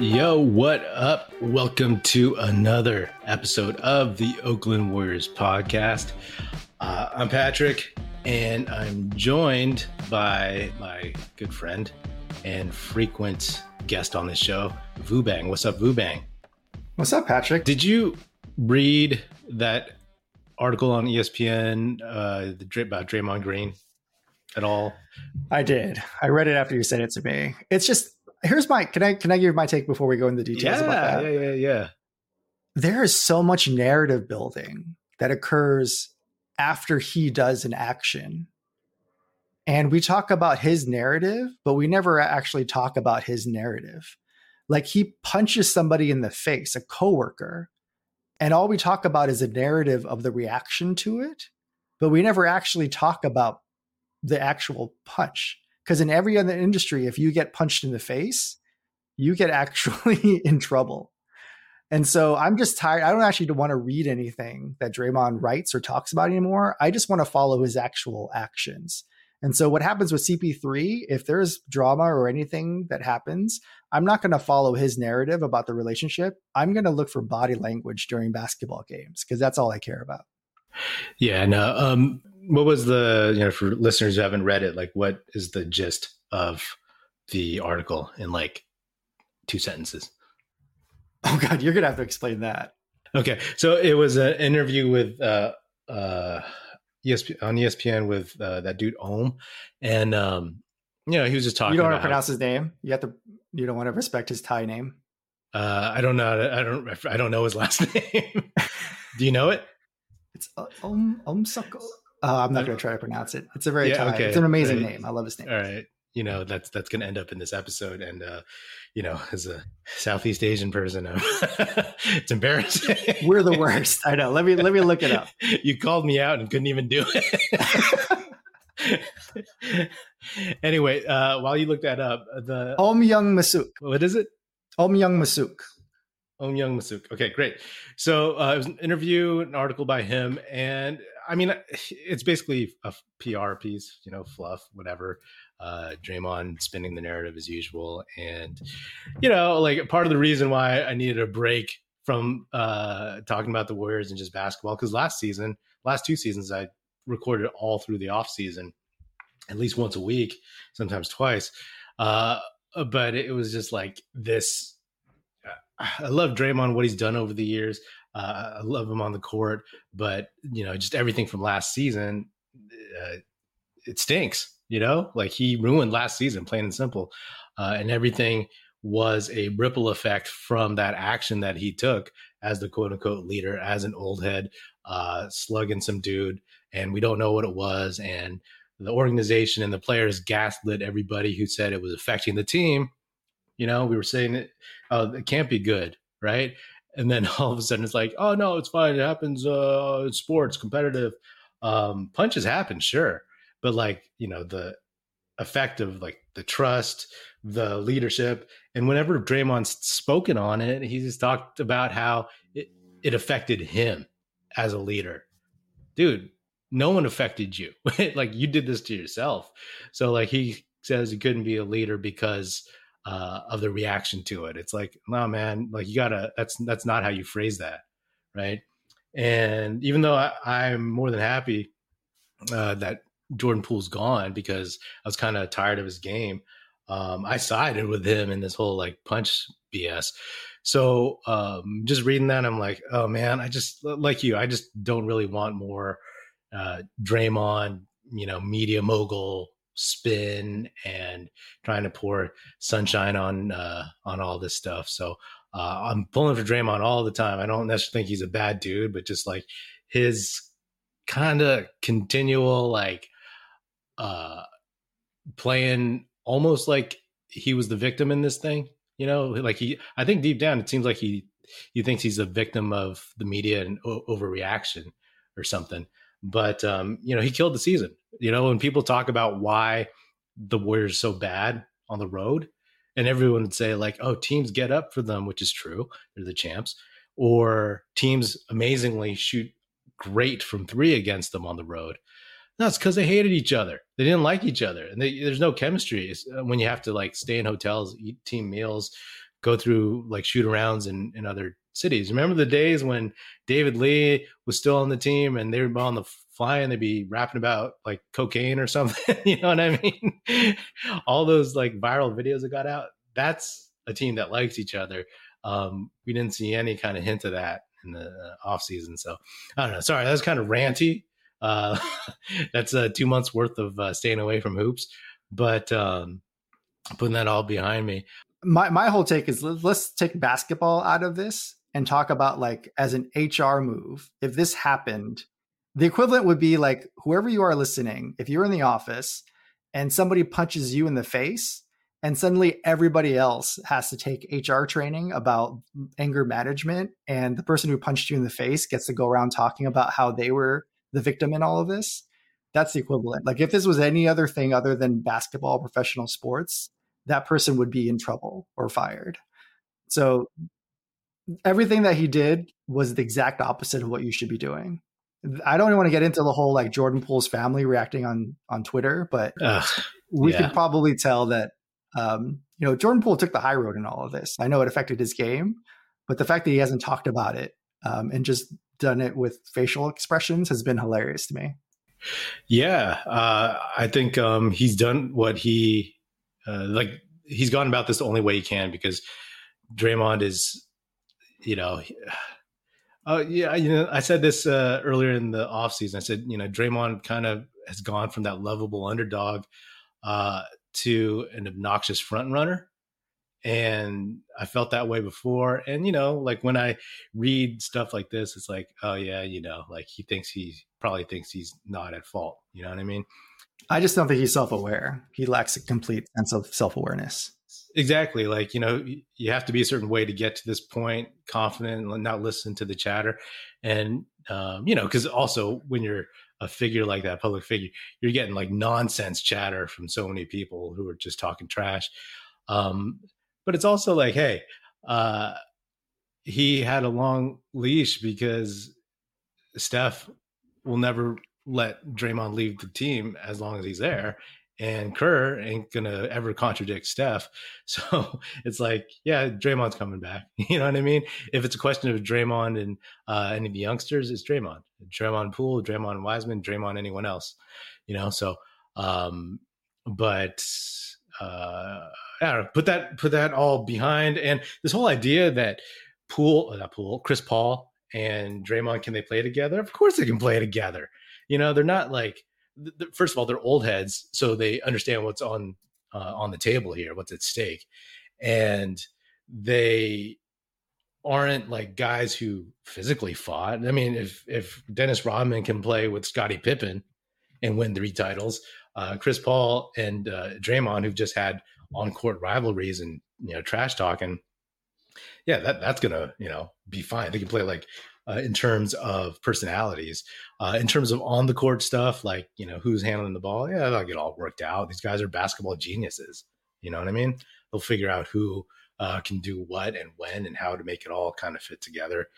Yo, what up? Welcome to another episode of the Oakland Warriors podcast. Uh, I'm Patrick, and I'm joined by my good friend and frequent guest on this show, Vu-Bang. What's up, Vu-Bang? What's up, Patrick? Did you read that article on ESPN uh, about Draymond Green at all? I did. I read it after you said it to me. It's just here's my can I can I give my take before we go into the details yeah, about that? Yeah, yeah, yeah. There is so much narrative building that occurs after he does an action. And we talk about his narrative, but we never actually talk about his narrative. Like he punches somebody in the face, a coworker, and all we talk about is a narrative of the reaction to it, but we never actually talk about the actual punch. Because in every other industry, if you get punched in the face, you get actually in trouble. And so I'm just tired. I don't actually want to read anything that Draymond writes or talks about anymore. I just want to follow his actual actions. And so what happens with CP3, if there's drama or anything that happens, I'm not going to follow his narrative about the relationship. I'm going to look for body language during basketball games because that's all I care about. Yeah, no. Um, what was the you know for listeners who haven't read it, like what is the gist of the article in like two sentences? Oh God, you're gonna have to explain that. Okay, so it was an interview with uh, uh, ESP, on ESPN with uh, that dude Ohm, and um, you know he was just talking. You don't want to pronounce how, his name. You have to. You don't want to respect his Thai name. Uh, I don't know. I don't. I don't know his last name. Do you know it? It's uh, Om Om Sako. Uh, I'm not going to try to pronounce it. It's a very yeah, okay. it's an amazing right. name. I love his name. All right, you know that's that's going to end up in this episode, and uh, you know, as a Southeast Asian person, it's embarrassing. We're the worst. I know. Let me let me look it up. you called me out and couldn't even do it. anyway, uh, while you look that up, the Om Young Masuk. What is it? Ohm Youngmisuk. Om Young Masuk. Okay, great. So uh, it was an interview, an article by him, and I mean, it's basically a PR piece, you know, fluff, whatever. Uh, Draymond spinning the narrative as usual, and you know, like part of the reason why I needed a break from uh, talking about the Warriors and just basketball because last season, last two seasons, I recorded all through the off season, at least once a week, sometimes twice. Uh, but it was just like this. I love Draymond, what he's done over the years. Uh, I love him on the court, but you know, just everything from last season, uh, it stinks. You know, like he ruined last season, plain and simple, uh, and everything was a ripple effect from that action that he took as the quote unquote leader, as an old head, uh, slugging some dude, and we don't know what it was, and the organization and the players gaslit everybody who said it was affecting the team. You know, we were saying it, oh, it can't be good, right? And then all of a sudden it's like, oh no, it's fine. It happens. Uh, it's sports, competitive. Um, punches happen, sure, but like you know the effect of like the trust, the leadership, and whenever Draymond's spoken on it, he's talked about how it, it affected him as a leader. Dude, no one affected you. like you did this to yourself. So like he says he couldn't be a leader because uh, of the reaction to it. It's like, no, man, like you gotta. That's that's not how you phrase that, right? And even though I, am more than happy uh, that Jordan Poole's gone because I was kind of tired of his game, um, I sided with him in this whole like punch BS. So um, just reading that, I'm like, oh man, I just like you. I just don't really want more uh, Draymond, you know, media mogul spin and trying to pour sunshine on uh, on all this stuff. So uh, I'm pulling for Draymond all the time. I don't necessarily think he's a bad dude, but just like his kind of continual like uh playing almost like he was the victim in this thing. You know, like he, I think deep down, it seems like he, he thinks he's a victim of the media and o- overreaction or something. But, um, you know, he killed the season. You know, when people talk about why the Warriors so bad on the road, and everyone would say, like, oh, teams get up for them, which is true. They're the champs. Or teams amazingly shoot great from three against them on the road. No, it's because they hated each other. They didn't like each other, and they, there's no chemistry it's, uh, when you have to like stay in hotels, eat team meals, go through like shoot arounds in, in other cities. Remember the days when David Lee was still on the team and they were on the fly and they'd be rapping about like cocaine or something. you know what I mean? All those like viral videos that got out. That's a team that likes each other. Um, we didn't see any kind of hint of that in the uh, off season. So I don't know. Sorry, that's kind of ranty. Uh, that's uh, two months worth of uh, staying away from hoops, but um, putting that all behind me. My my whole take is let's take basketball out of this and talk about like as an HR move. If this happened, the equivalent would be like whoever you are listening, if you're in the office and somebody punches you in the face, and suddenly everybody else has to take HR training about anger management, and the person who punched you in the face gets to go around talking about how they were the victim in all of this. That's the equivalent. Like if this was any other thing other than basketball, professional sports, that person would be in trouble or fired. So everything that he did was the exact opposite of what you should be doing. I don't even want to get into the whole like Jordan Poole's family reacting on on Twitter, but Ugh, we yeah. can probably tell that um, you know Jordan Poole took the high road in all of this. I know it affected his game, but the fact that he hasn't talked about it um, and just done it with facial expressions has been hilarious to me. Yeah, uh, I think um, he's done what he uh, like. He's gone about this the only way he can because Draymond is, you know, uh, yeah, you know, I said this uh, earlier in the offseason. I said, you know, Draymond kind of has gone from that lovable underdog uh, to an obnoxious front runner and I felt that way before. And you know, like when I read stuff like this, it's like, oh yeah, you know, like he thinks he probably thinks he's not at fault. You know what I mean? I just don't think he's self-aware. He lacks a complete sense of self-awareness. Exactly. Like, you know, you have to be a certain way to get to this point, confident and not listen to the chatter. And, um, you know, because also when you're a figure like that, public figure, you're getting like nonsense chatter from so many people who are just talking trash. Um, but it's also like, hey, uh, he had a long leash because Steph will never let Draymond leave the team as long as he's there. And Kerr ain't gonna ever contradict Steph. So it's like, yeah, Draymond's coming back. You know what I mean? If it's a question of Draymond and uh, any of the youngsters, it's Draymond. Draymond Poole, Draymond Wiseman, Draymond anyone else. You know, so um, but uh, I don't know, put that put that all behind. And this whole idea that Poole, uh, not Poole, Chris Paul and Draymond can they play together? Of course they can play together. You know, they're not like first of all they're old heads, so they understand what's on uh, on the table here, what's at stake, and they aren't like guys who physically fought. I mean, if if Dennis Rodman can play with Scottie Pippen and win three titles, uh, Chris Paul and uh, Draymond, who've just had on court rivalries and you know trash talking, yeah, that that's gonna you know be fine. They can play like uh, in terms of personalities, uh, in terms of on the court stuff, like you know who's handling the ball. Yeah, they'll get all worked out. These guys are basketball geniuses. You know what I mean? They'll figure out who uh, can do what and when and how to make it all kind of fit together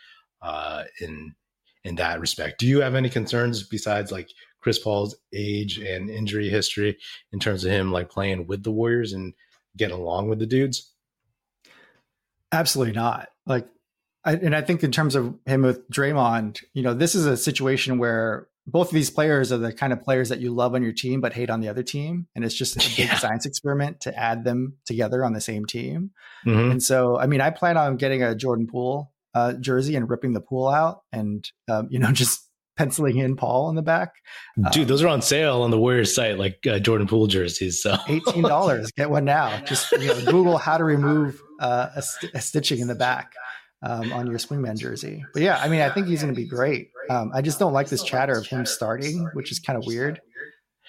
uh, in in that respect. Do you have any concerns besides like Chris Paul's age and injury history in terms of him like playing with the Warriors and getting along with the dudes? Absolutely not. Like, and I think in terms of him with Draymond, you know, this is a situation where both of these players are the kind of players that you love on your team but hate on the other team, and it's just a big yeah. science experiment to add them together on the same team. Mm-hmm. And so, I mean, I plan on getting a Jordan Poole uh, jersey and ripping the Poole out, and um, you know, just penciling in Paul in the back. Dude, um, those are on sale on the Warriors site, like uh, Jordan Poole jerseys. So eighteen dollars, get one now. Just you know, Google how to remove uh, a, st- a, stitching in the back um, on your swingman jersey. But yeah, I mean, I think he's going to be great. Um, I just don't like this chatter of him starting, which is kind of weird.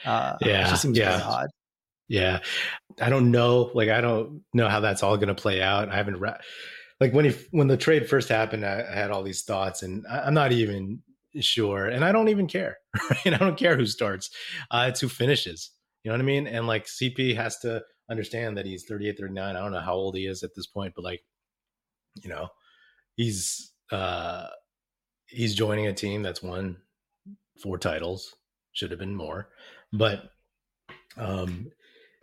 Uh, yeah, just seems yeah. odd. Yeah, I don't know. Like, I don't know how that's all going to play out. I haven't read. like when he when the trade first happened. I, I had all these thoughts, and I, am not even sure, and I don't even care. Right? I don't care who starts. Uh, it's who finishes. You know what I mean? And like CP has to understand that he's 38, 39. I don't know how old he is at this point, but like, you know, he's uh he's joining a team that's won four titles. Should have been more, but um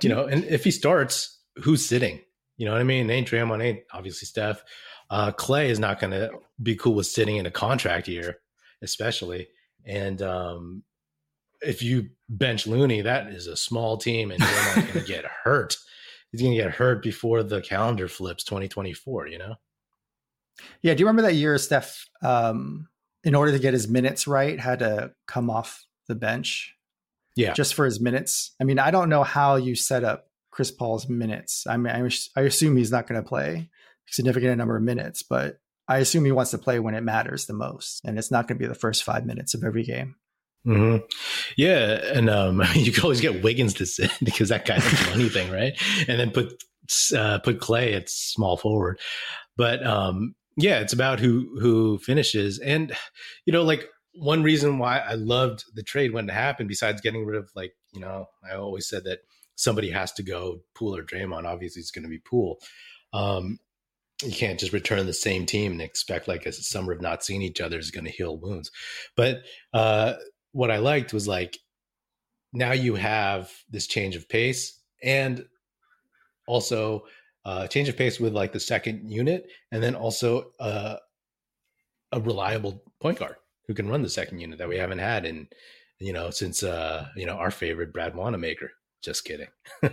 you know, and if he starts, who's sitting? You know what I mean? ain't Draymond, ain't obviously Steph. Uh, Klay is not going to be cool with sitting in a contract year, especially. And um, if you bench Looney, that is a small team, and Draymond's going to get hurt. He's going to get hurt before the calendar flips 2024. You know? Yeah. Do you remember that year Steph, um, in order to get his minutes right, had to come off the bench yeah. Just for his minutes. I mean, I don't know how you set up Chris Paul's minutes. I mean, I, I assume he's not going to play a significant number of minutes, but I assume he wants to play when it matters the most. And it's not going to be the first five minutes of every game. Mm-hmm. Yeah, and um, you can always get Wiggins to sit because that guy doesn't do anything, right? And then put uh, put Klay at small forward. But um, yeah, it's about who who finishes, and you know, like one reason why I loved the trade when it happened, besides getting rid of like, you know, I always said that somebody has to go Poole or Draymond. Obviously, it's going to be Poole. Um, you can't just return the same team and expect like a summer of not seeing each other is going to heal wounds. But uh, what I liked was like now you have this change of pace and also uh, change of pace with like the second unit, and then also uh, a reliable point guard who can run the second unit that we haven't had in you know since uh you know our favorite Brad Wanamaker. Just kidding. you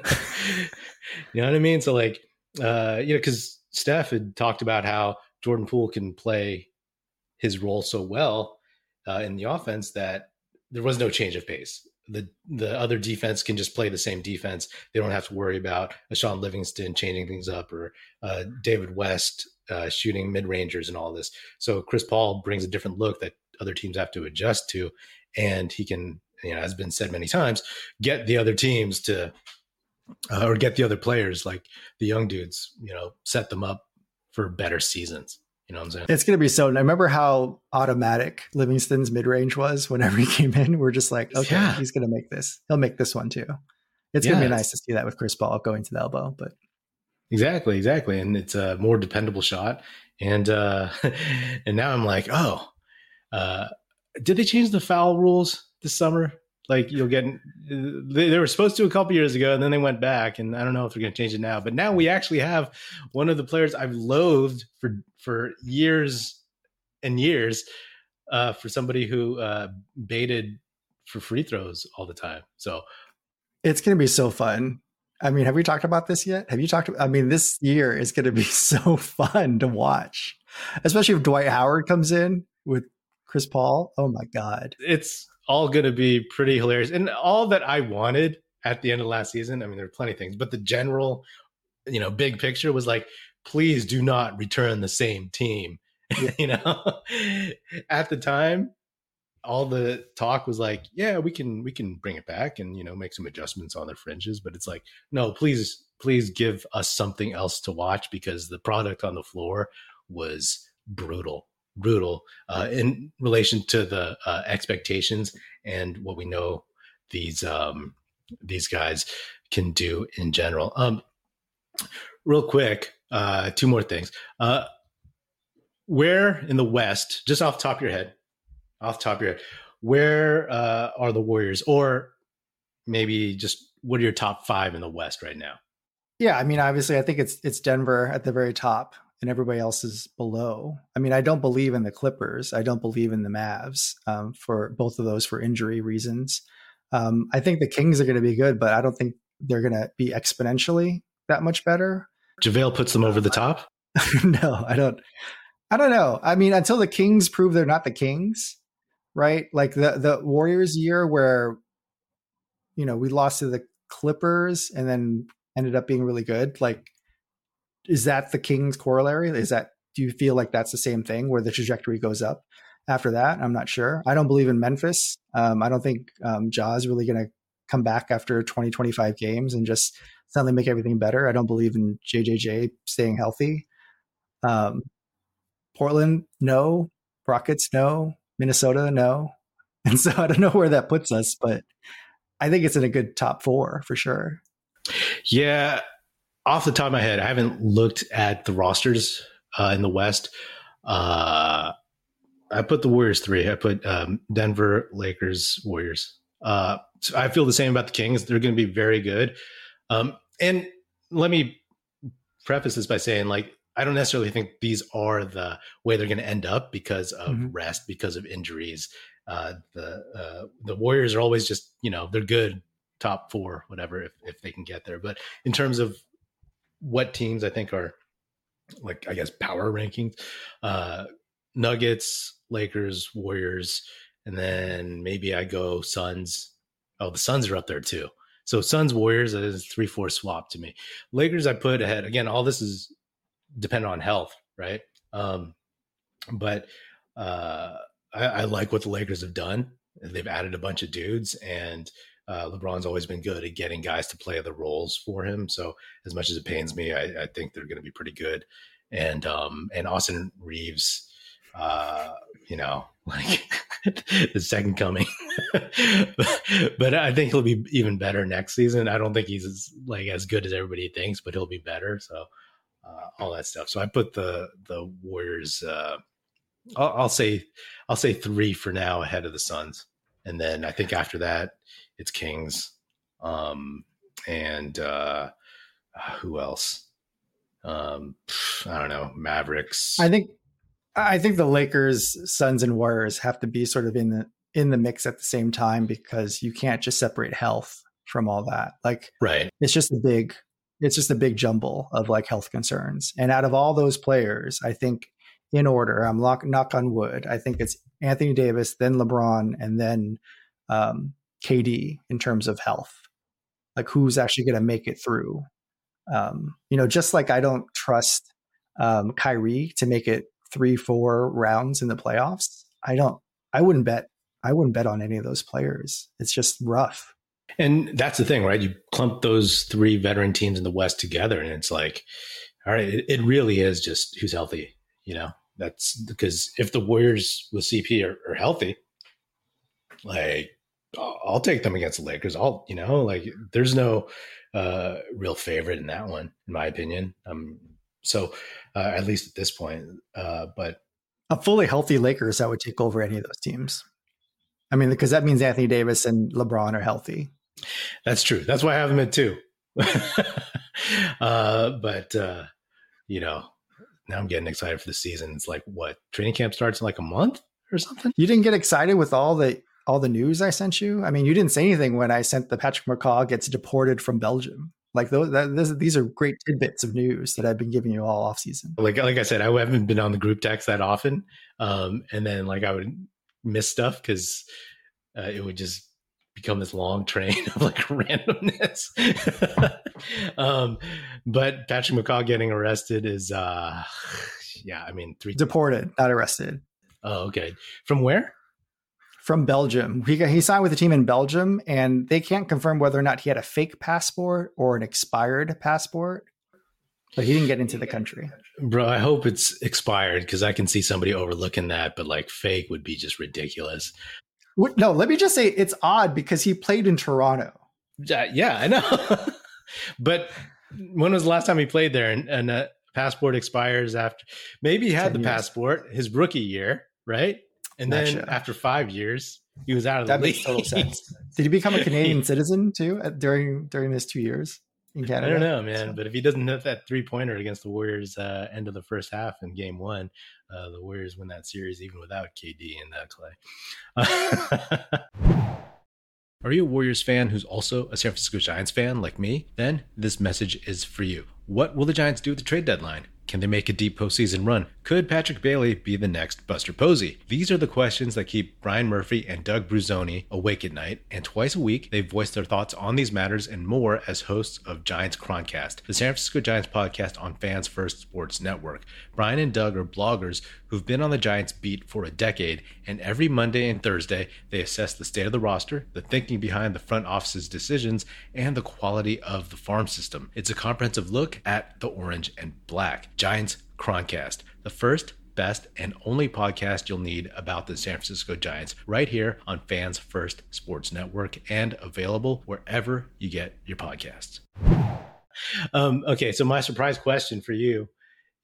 know what I mean? So like uh you know because Steph had talked about how Jordan Poole can play his role so well uh, in the offense that there was no change of pace. The the other defense can just play the same defense. They don't have to worry about a Shaun Livingston changing things up or uh, David West uh, shooting mid rangers and all this. So Chris Paul brings a different look that other teams have to adjust to, and he can, you know, as been said many times, get the other teams to, uh, or get the other players like the young dudes, you know, set them up for better seasons. You know what I'm saying? It's going to be so. I remember how automatic Livingston's mid range was whenever he came in. We're just like, okay, yeah. he's going to make this. He'll make this one too. It's yeah, going to be nice to see that with Chris Paul going to the elbow, but exactly, exactly, and it's a more dependable shot. And uh, and now I'm like, oh, uh, did they change the foul rules this summer? Like you'll get, they, they were supposed to a couple years ago, and then they went back, and I don't know if they're going to change it now. But now we actually have one of the players I've loathed for for years and years, uh, for somebody who uh, baited for free throws all the time. So it's going to be so fun. I mean, have we talked about this yet? Have you talked? I mean, this year is going to be so fun to watch, especially if Dwight Howard comes in with Chris Paul. Oh my God. It's all going to be pretty hilarious. And all that I wanted at the end of last season, I mean, there were plenty of things, but the general, you know, big picture was like, please do not return the same team. Yeah. you know, at the time, all the talk was like, yeah, we can we can bring it back and you know make some adjustments on the fringes, but it's like, no, please please give us something else to watch because the product on the floor was brutal brutal uh, in relation to the uh, expectations and what we know these um, these guys can do in general. Um, real quick, uh, two more things. Uh, where in the West, just off top of your head, off top of your head, where uh, are the Warriors, or maybe just what are your top five in the West right now? Yeah, I mean, obviously, I think it's it's Denver at the very top and everybody else is below. I mean, I don't believe in the Clippers. I don't believe in the Mavs um, for both of those for injury reasons. Um, I think the Kings are going to be good, but I don't think they're going to be exponentially that much better. JaVale puts them over the top. no, I don't. I don't know. I mean, until the Kings prove they're not the Kings, right? Like the the Warriors year where, you know, we lost to the Clippers and then ended up being really good. Like is that the Kings corollary? Is that do you feel like that's the same thing where the trajectory goes up after that? I'm not sure. I don't believe in Memphis. Um, I don't think um, is really going to come back after 20, 25 games and just suddenly make everything better. I don't believe in JJJ staying healthy. Um, Portland, no. Rockets, no. Minnesota, no. And so I don't know where that puts us, but I think it's in a good top four for sure. Yeah. Off the top of my head, I haven't looked at the rosters uh, in the West. Uh, I put the Warriors three. I put um, Denver, Lakers, Warriors. Uh, so I feel the same about the Kings. They're going to be very good. Um, and let me preface this by saying, like, I don't necessarily think these are the way they're going to end up because of mm-hmm. rest, because of injuries. Uh, the uh, the Warriors are always just you know they're good, top four, whatever, if if they can get there. But in terms of what teams I think are like I guess power rankings, uh, Nuggets, Lakers, Warriors, and then maybe I go Suns. Oh, the Suns are up there too. So Suns Warriors is three four swap to me. Lakers I put ahead. Again, all this is dependent on health, right? Um, but uh, I, I, like what the Lakers have done. They've added a bunch of dudes, and uh, LeBron's always been good at getting guys to play the roles for him. So as much as it pains me, I, I think they're going to be pretty good. And um, and Austin Reaves, uh, you know, like the second coming. but, I think he'll be even better next season. I don't think he's as, like as good as everybody thinks, but he'll be better. So uh, all that stuff. So I put the the Warriors. Uh, I'll, I'll, say I'll say three for now ahead of the Suns, and then I think after that it's Kings, um, and uh, who else? Um, I don't know, Mavericks. I think I think the Lakers, Suns, and Warriors have to be sort of in the in the mix at the same time because you can't just separate health from all that. Like, right? It's just a big it's just a big jumble of like health concerns. And out of all those players, I think in order, I'm lock, knock on wood, I think it's Anthony Davis, then LeBron, and then um, KD in terms of health. Like who's actually going to make it through? Um, you know, just like I don't trust um, Kyrie to make it three, four rounds in the playoffs. I don't. I wouldn't bet. I wouldn't bet on any of those players. It's just rough. And that's the thing, right? You clump those three veteran teams in the West together, and it's like, all right, it, it really is just who's healthy. You know, that's because if the Warriors with CP are, are healthy, like I'll take them against the Lakers. I'll, you know, like there's no uh, real favorite in that one, in my opinion. Um, so uh, at least at this point, uh, but a fully healthy Lakers that would take over any of those teams. I mean, because that means Anthony Davis and LeBron are healthy. That's true. That's why I have them at two. uh, but uh, you know, now I'm getting excited for the season. It's like what training camp starts in like a month or something. You didn't get excited with all the all the news I sent you. I mean, you didn't say anything when I sent the Patrick McCaw gets deported from Belgium. Like those, that, this, these are great tidbits of news that I've been giving you all off season. Like, like I said, I haven't been on the group text that often, um, and then like I would miss stuff because uh, it would just become this long train of like randomness. um, but Patrick McCaw getting arrested is, uh, yeah, I mean, three deported, not arrested. Oh, okay. From where? From Belgium. He he signed with a team in Belgium, and they can't confirm whether or not he had a fake passport or an expired passport. But he didn't get into the country. Bro, I hope it's expired because I can see somebody overlooking that, but like fake would be just ridiculous. No, let me just say it's odd because he played in Toronto. Uh, yeah, I know. but when was the last time he played there? And, and a passport expires after maybe he had the years. passport his rookie year, right? And Not then after five years, he was out of that the league. Makes total sense. Did he become a Canadian citizen too during during these two years in Canada? I don't know, man. So. But if he doesn't hit that three pointer against the Warriors uh, end of the first half in Game One, uh, the Warriors win that series even without KD and uh, Klay. Are you a Warriors fan who's also a San Francisco Giants fan like me? Then this message is for you. What will the Giants do at the trade deadline? Can they make a deep postseason run? Could Patrick Bailey be the next Buster Posey? These are the questions that keep Brian Murphy and Doug Bruzzone awake at night, and twice a week they voice their thoughts on these matters and more as hosts of Giants Chroncast, the San Francisco Giants podcast on Fans First Sports Network. Brian and Doug are bloggers who've been on the Giants beat for a decade, and every Monday and Thursday they assess the state of the roster, the thinking behind the front office's decisions, and the quality of the farm system. It's a comprehensive look at the orange and black. Giants Chroncast, the first, best, and only podcast you'll need about the San Francisco Giants, right here on Fans First Sports Network and available wherever you get your podcasts. Um, okay, so my surprise question for you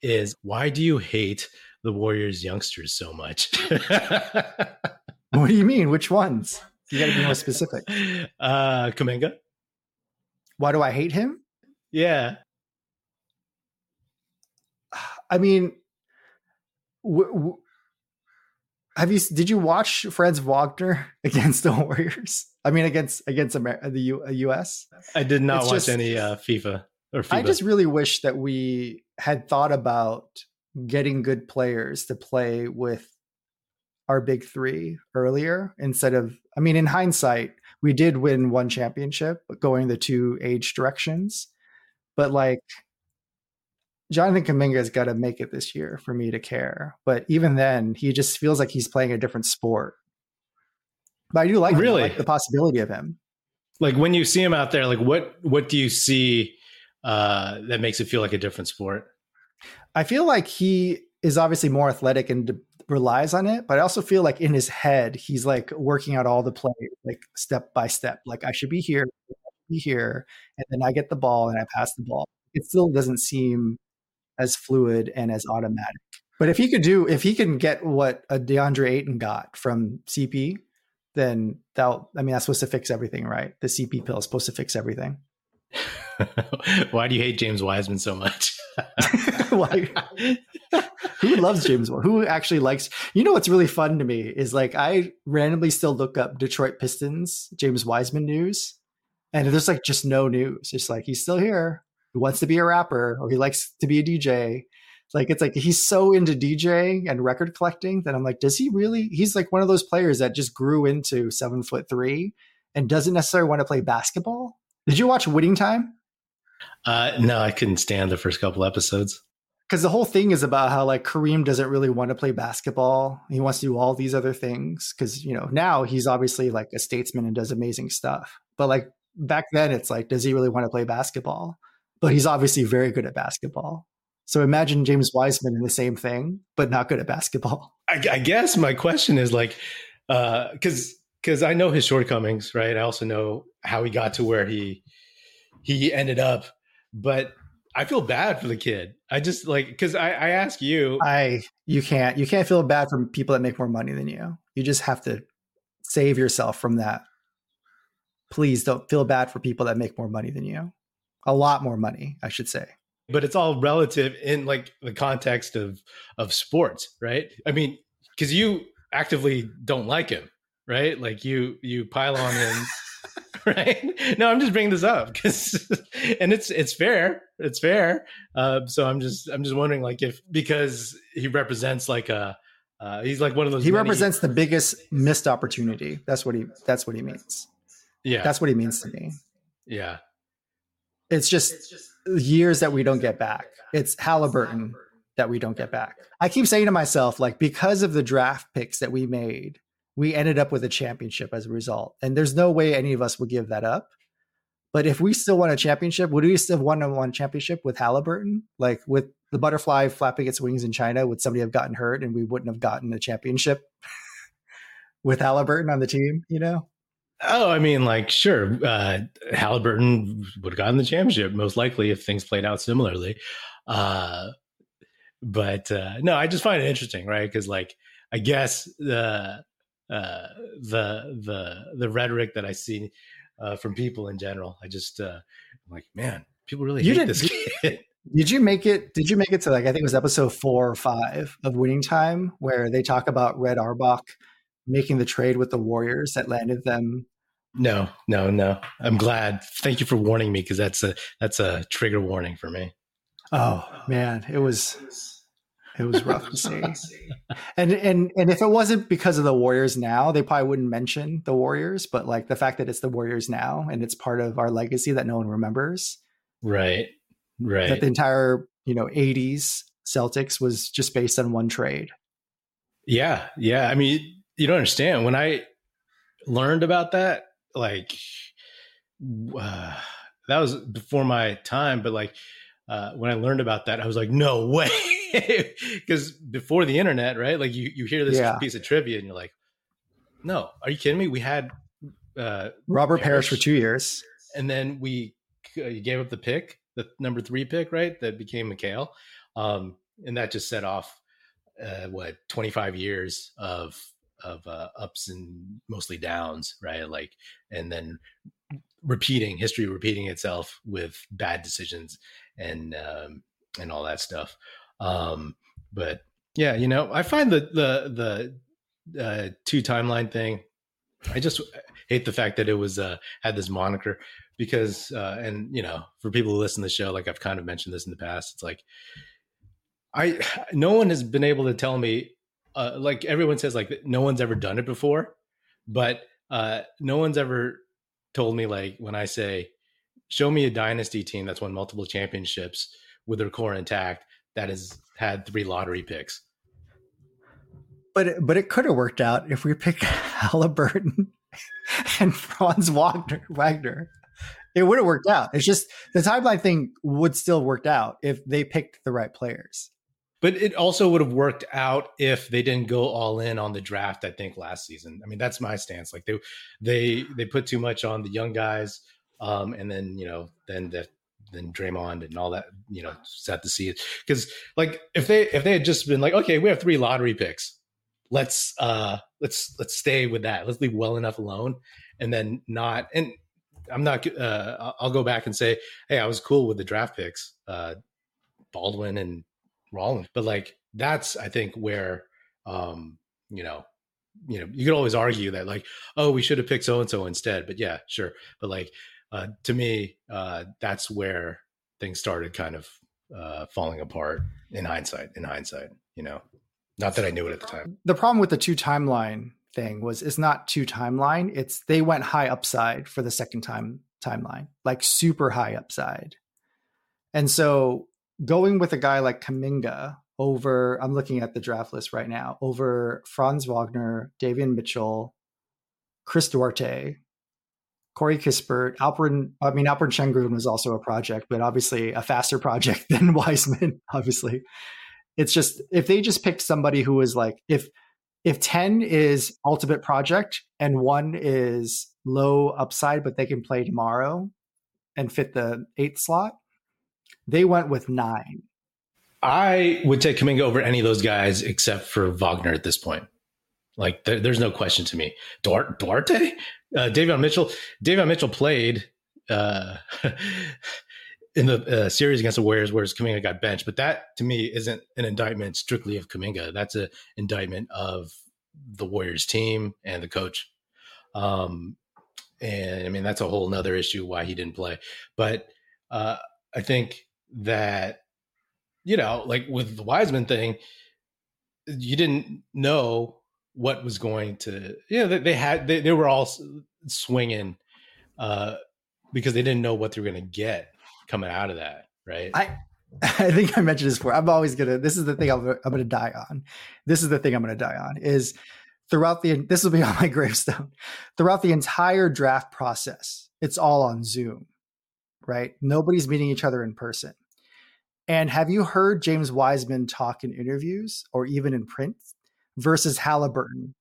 is why do you hate the Warriors youngsters so much? what do you mean? Which ones? You got to be more specific. Uh, Kuminga. Why do I hate him? Yeah. I mean, w- w- have you did you watch Franz Wagner against the Warriors? I mean, against against America, the U, U.S. I did not it's watch just, any uh, FIBA or. I just really wish that we had thought about getting good players to play with our big three earlier instead of. I mean, in hindsight, we did win one championship, going the two age directions, but like Jonathan Kuminga's got to make it this year for me to care. But even then, he just feels like he's playing a different sport. But I do like really like the possibility of him. Like when you see him out there, like what what do you see uh, that makes it feel like a different sport? I feel like he is obviously more athletic and de- relies on it, but I also feel like in his head he's like working out all the play like step by step. Like I should be here, be here, and then I get the ball and I pass the ball. It still doesn't seem as fluid and as automatic. But if he could do, if he can get what a DeAndre Ayton got from CP, then that I mean that's supposed to fix everything, right? The CP pill is supposed to fix everything. Why do you hate James Wiseman so much? Why? Who loves James? Who actually likes? You know what's really fun to me is like I randomly still look up Detroit Pistons James Wiseman news, and there's like just no news. It's like he's still here who wants to be a rapper or he likes to be a DJ. Like it's like he's so into DJing and record collecting that I'm like, does he really? He's like one of those players that just grew into seven foot three and doesn't necessarily want to play basketball. Did you watch Winning Time? Uh, no, I couldn't stand the first couple episodes. Because the whole thing is about how like Kareem doesn't really want to play basketball. He wants to do all these other things because you know now he's obviously like a statesman and does amazing stuff. But like back then, it's like, does he really want to play basketball? But he's obviously very good at basketball. So imagine James Wiseman in the same thing, but not good at basketball. I, I guess my question is like, because uh, because I know his shortcomings, right? I also know how he got to where he he ended up, but I feel bad for the kid. I just like because I, I ask you, I you can't you can't feel bad for people that make more money than you. You just have to save yourself from that. Please don't feel bad for people that make more money than you a lot more money, I should say. But it's all relative in like the context of of sports, right? I mean, because you actively don't like him, right? Like you you pile on him, right? No, I'm just bringing this up because, and it's it's fair, it's fair. Uh, so I'm just I'm just wondering, like, if because he represents like a uh, he's like one of those. He many... represents the biggest missed opportunity. That's what he. That's what he means. Yeah, that's what he means to me. Yeah, it's just, years that we don't get back. It's Halliburton that we don't get back. I keep saying to myself, like, because of the draft picks that we made, we ended up with a championship as a result. And there's no way any of us would give that up. But if we still won a championship, would we still won a one championship with Halliburton? Like with the butterfly flapping its wings in China, would somebody have gotten hurt and we wouldn't have gotten a championship with Halliburton on the team, you know? Oh, I mean, like, sure, uh, Halliburton would have gotten the championship most likely if things played out similarly. Uh, but uh, no, I just find it interesting, right? Because, like, I guess the uh, the the the rhetoric that I see uh, from people in general, I just uh, I'm like, man, people really you hate this kid. Did you make it? Did you make it to like I think it was episode four or five of Winning Time, where they talk about Red Auerbach making the trade with the Warriors that landed them. No, no, no. I'm glad. Thank you for warning me because that's a that's a trigger warning for me. Oh man, it was It was rough to see. and and and if it wasn't because of the Warriors now, they probably wouldn't mention the Warriors. But like the fact that it's the Warriors now and it's part of our legacy that no one remembers. Right. Right. That the entire, you know, 80s Celtics was just based on one trade. Yeah. Yeah. I mean, you don't understand. When I learned about that, like uh, that was before my time, but like uh, when I learned about that, I was like, no way. Because before the internet, right? Like you, you hear this yeah. piece of trivia and you're like, no, are you kidding me? We had uh, Robert Parish for two years. And then we uh, gave up the pick, the number three pick, right? That became McHale. Um, and that just set off uh, what 25 years of of uh, ups and mostly downs, right? Like, and then repeating history, repeating itself with bad decisions and um, and all that stuff. Um, but yeah, you know, I find the the the uh, two timeline thing. I just hate the fact that it was uh, had this moniker because, uh, and you know, for people who listen to the show, like I've kind of mentioned this in the past, it's like I no one has been able to tell me uh, like everyone says like no one's ever done it before, but uh, no one's ever told me like when I say show me a dynasty team that's won multiple championships with their core intact that has had three lottery picks. But but it could have worked out if we picked Halliburton and Franz Wagner. Wagner. It would have worked out. It's just the timeline thing would still worked out if they picked the right players. But it also would have worked out if they didn't go all in on the draft. I think last season. I mean, that's my stance. Like they they they put too much on the young guys, um, and then you know then the then Draymond and all that, you know, set the seed. Because like if they if they had just been like, okay, we have three lottery picks, let's uh let's let's stay with that. Let's leave well enough alone, and then not. And I'm not. uh I'll go back and say, hey, I was cool with the draft picks, uh Baldwin and Rollins. But like that's I think where um, you know, you know, you could always argue that like, oh, we should have picked so and so instead. But yeah, sure. But like uh to me, uh that's where things started kind of uh falling apart in hindsight, in hindsight, you know. Not that I knew it at the time. The problem with the two timeline thing was it's not two timeline, it's they went high upside for the second time timeline, like super high upside. And so going with a guy like Kuminga over, I'm looking at the draft list right now, over Franz Wagner, Davion Mitchell, Chris Duarte, Corey Kispert, Alperen, I mean, Alperen Sengun was also a project, but obviously a faster project than Wiseman, obviously. It's just, if they just picked somebody who was like, if, if 10 is ultimate project and one is low upside, but they can play tomorrow and fit the eighth slot, they went with nine. I would take Kuminga over any of those guys except for Wagner at this point. Like there, there's no question to me. Duarte, uh, Davion Mitchell, Davion Mitchell played uh, in the uh, series against the Warriors, whereas Kuminga got benched. But that to me isn't an indictment strictly of Kuminga. That's an indictment of the Warriors team and the coach. Um, and I mean that's a whole nother issue why he didn't play. But uh, I think that you know, like with the Wiseman thing, you didn't know what was going to. You know, they, they had they, they were all swinging uh, because they didn't know what they were going to get coming out of that, right? I I think I mentioned this before. I'm always gonna. This is the thing I'm, I'm gonna die on. This is the thing I'm gonna die on. Is throughout the this will be on my gravestone. Throughout the entire draft process, it's all on Zoom right? Nobody's meeting each other in person. And have you heard James Wiseman talk in interviews or even in print versus Halliburton?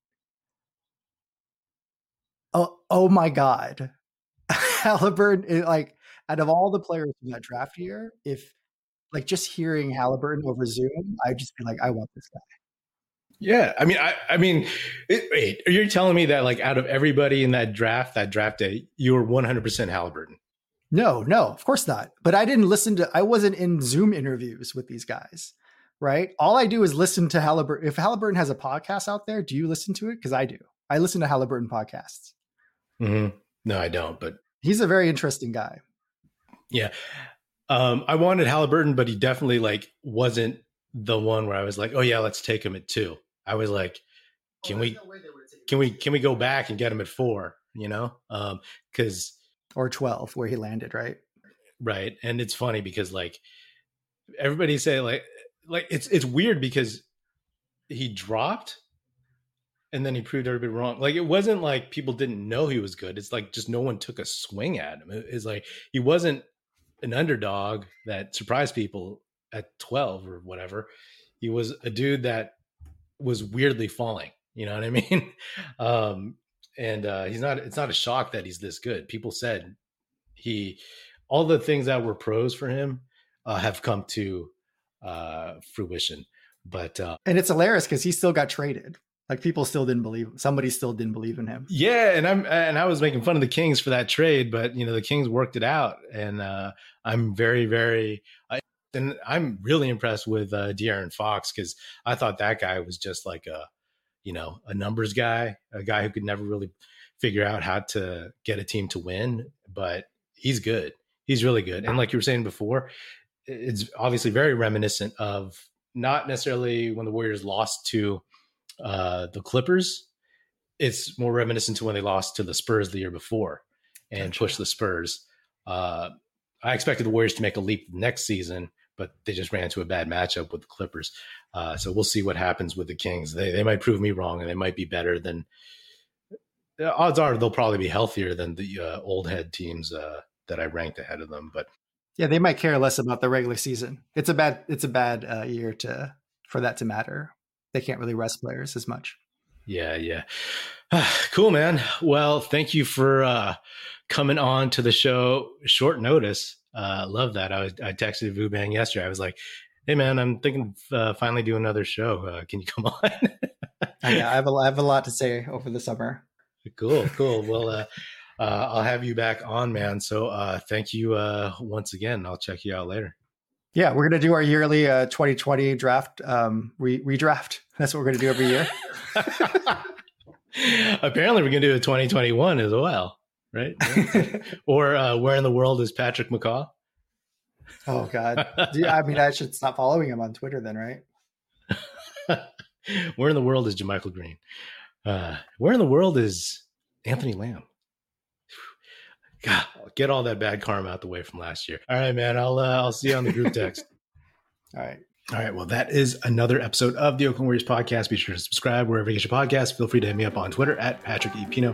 Oh, oh my God. Halliburton, like, out of all the players from that draft year, if like just hearing Halliburton over Zoom, I'd just be like, I want this guy. Yeah, I mean, I, I mean, it, wait, you're telling me that like out of everybody in that draft, that draft day, you were 100% Halliburton. No, no, of course not. But I didn't listen to, I wasn't in Zoom interviews with these guys, right? All I do is listen to Halliburton. If Halliburton has a podcast out there, do you listen to it? Because I do. I listen to Halliburton podcasts. Mm-hmm. No, I don't, but he's a very interesting guy. Yeah. Um, I wanted Halliburton, but he definitely like wasn't the one where I was like, oh yeah, let's take him at two. I was like, can oh, we, no can we, can we go back and get him at four? You know, um, because or twelve where he landed, right? Right, and it's funny because like everybody say like like it's it's weird because he dropped and then he proved everybody wrong. Like it wasn't like people didn't know he was good. It's like just no one took a swing at him. It's like he wasn't an underdog that surprised people at 12 or whatever. He was a dude that was weirdly falling. You know what I mean? Um, and uh, he's not. It's not a shock that he's this good. People said he, all the things that were pros for him, uh, have come to uh, fruition. But uh, and it's hilarious because he still got traded. Like people still didn't believe. Somebody still didn't believe in him. Yeah, and I'm and I was making fun of the Kings for that trade, but you know the Kings worked it out, and uh, I'm very very. I, and I'm really impressed with uh, De'Aaron Fox because I thought that guy was just like a, you know, a numbers guy, a guy who could never really figure out how to get a team to win, but he's good. He's really good. And like you were saying before, it's obviously very reminiscent of not necessarily when the Warriors lost to uh, the Clippers. It's more reminiscent to when they lost to the Spurs the year before and gotcha. pushed the Spurs. Uh, I expected the Warriors to make a leap next season, but they just ran into a bad matchup with the Clippers. Uh, so we'll see what happens with the Kings. They they might prove me wrong, and they might be better than. The odds are they'll probably be healthier than the uh, old head teams uh, that I ranked ahead of them. But yeah, they might care less about the regular season. It's a bad it's a bad uh, year to for that to matter. They can't really rest players as much. Yeah, yeah. cool, man. Well, thank you for uh, coming on to the show short notice. Uh, love that. I, was, I texted Vu-Bang yesterday. I was like, "Hey, man, I'm thinking uh, finally do another show. Uh, can you come on?" yeah, I have a, I have a lot to say over the summer. Cool, cool. Well, uh, uh, I'll have you back on, man. So uh, thank you uh, once again. I'll check you out later. Yeah, we're gonna do our yearly uh, 2020 draft um, re- redraft. That's what we're gonna do every year. Apparently, we're gonna do a 2021 as well, right? or uh, where in the world is Patrick McCaw? Oh God! I mean, I should stop following him on Twitter then, right? where in the world is JaMychal Green? Uh, where in the world is Anthony Lamb? God, get all that bad karma out the way from last year. All right, man. I'll uh, I'll see you on the group text. all right. All right. Well, that is another episode of the Oakland Warriors podcast. Be sure to subscribe wherever you get your podcast. Feel free to hit me up on Twitter at Patrick E. Pino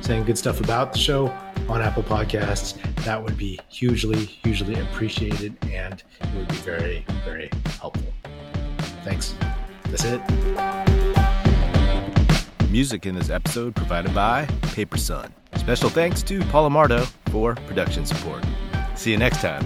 saying good stuff about the show on Apple Podcasts, that would be hugely, hugely appreciated and it would be very, very helpful. Thanks. That's it. Music in this episode provided by Paper Son. Special thanks to Paul Amardo for production support. See you next time.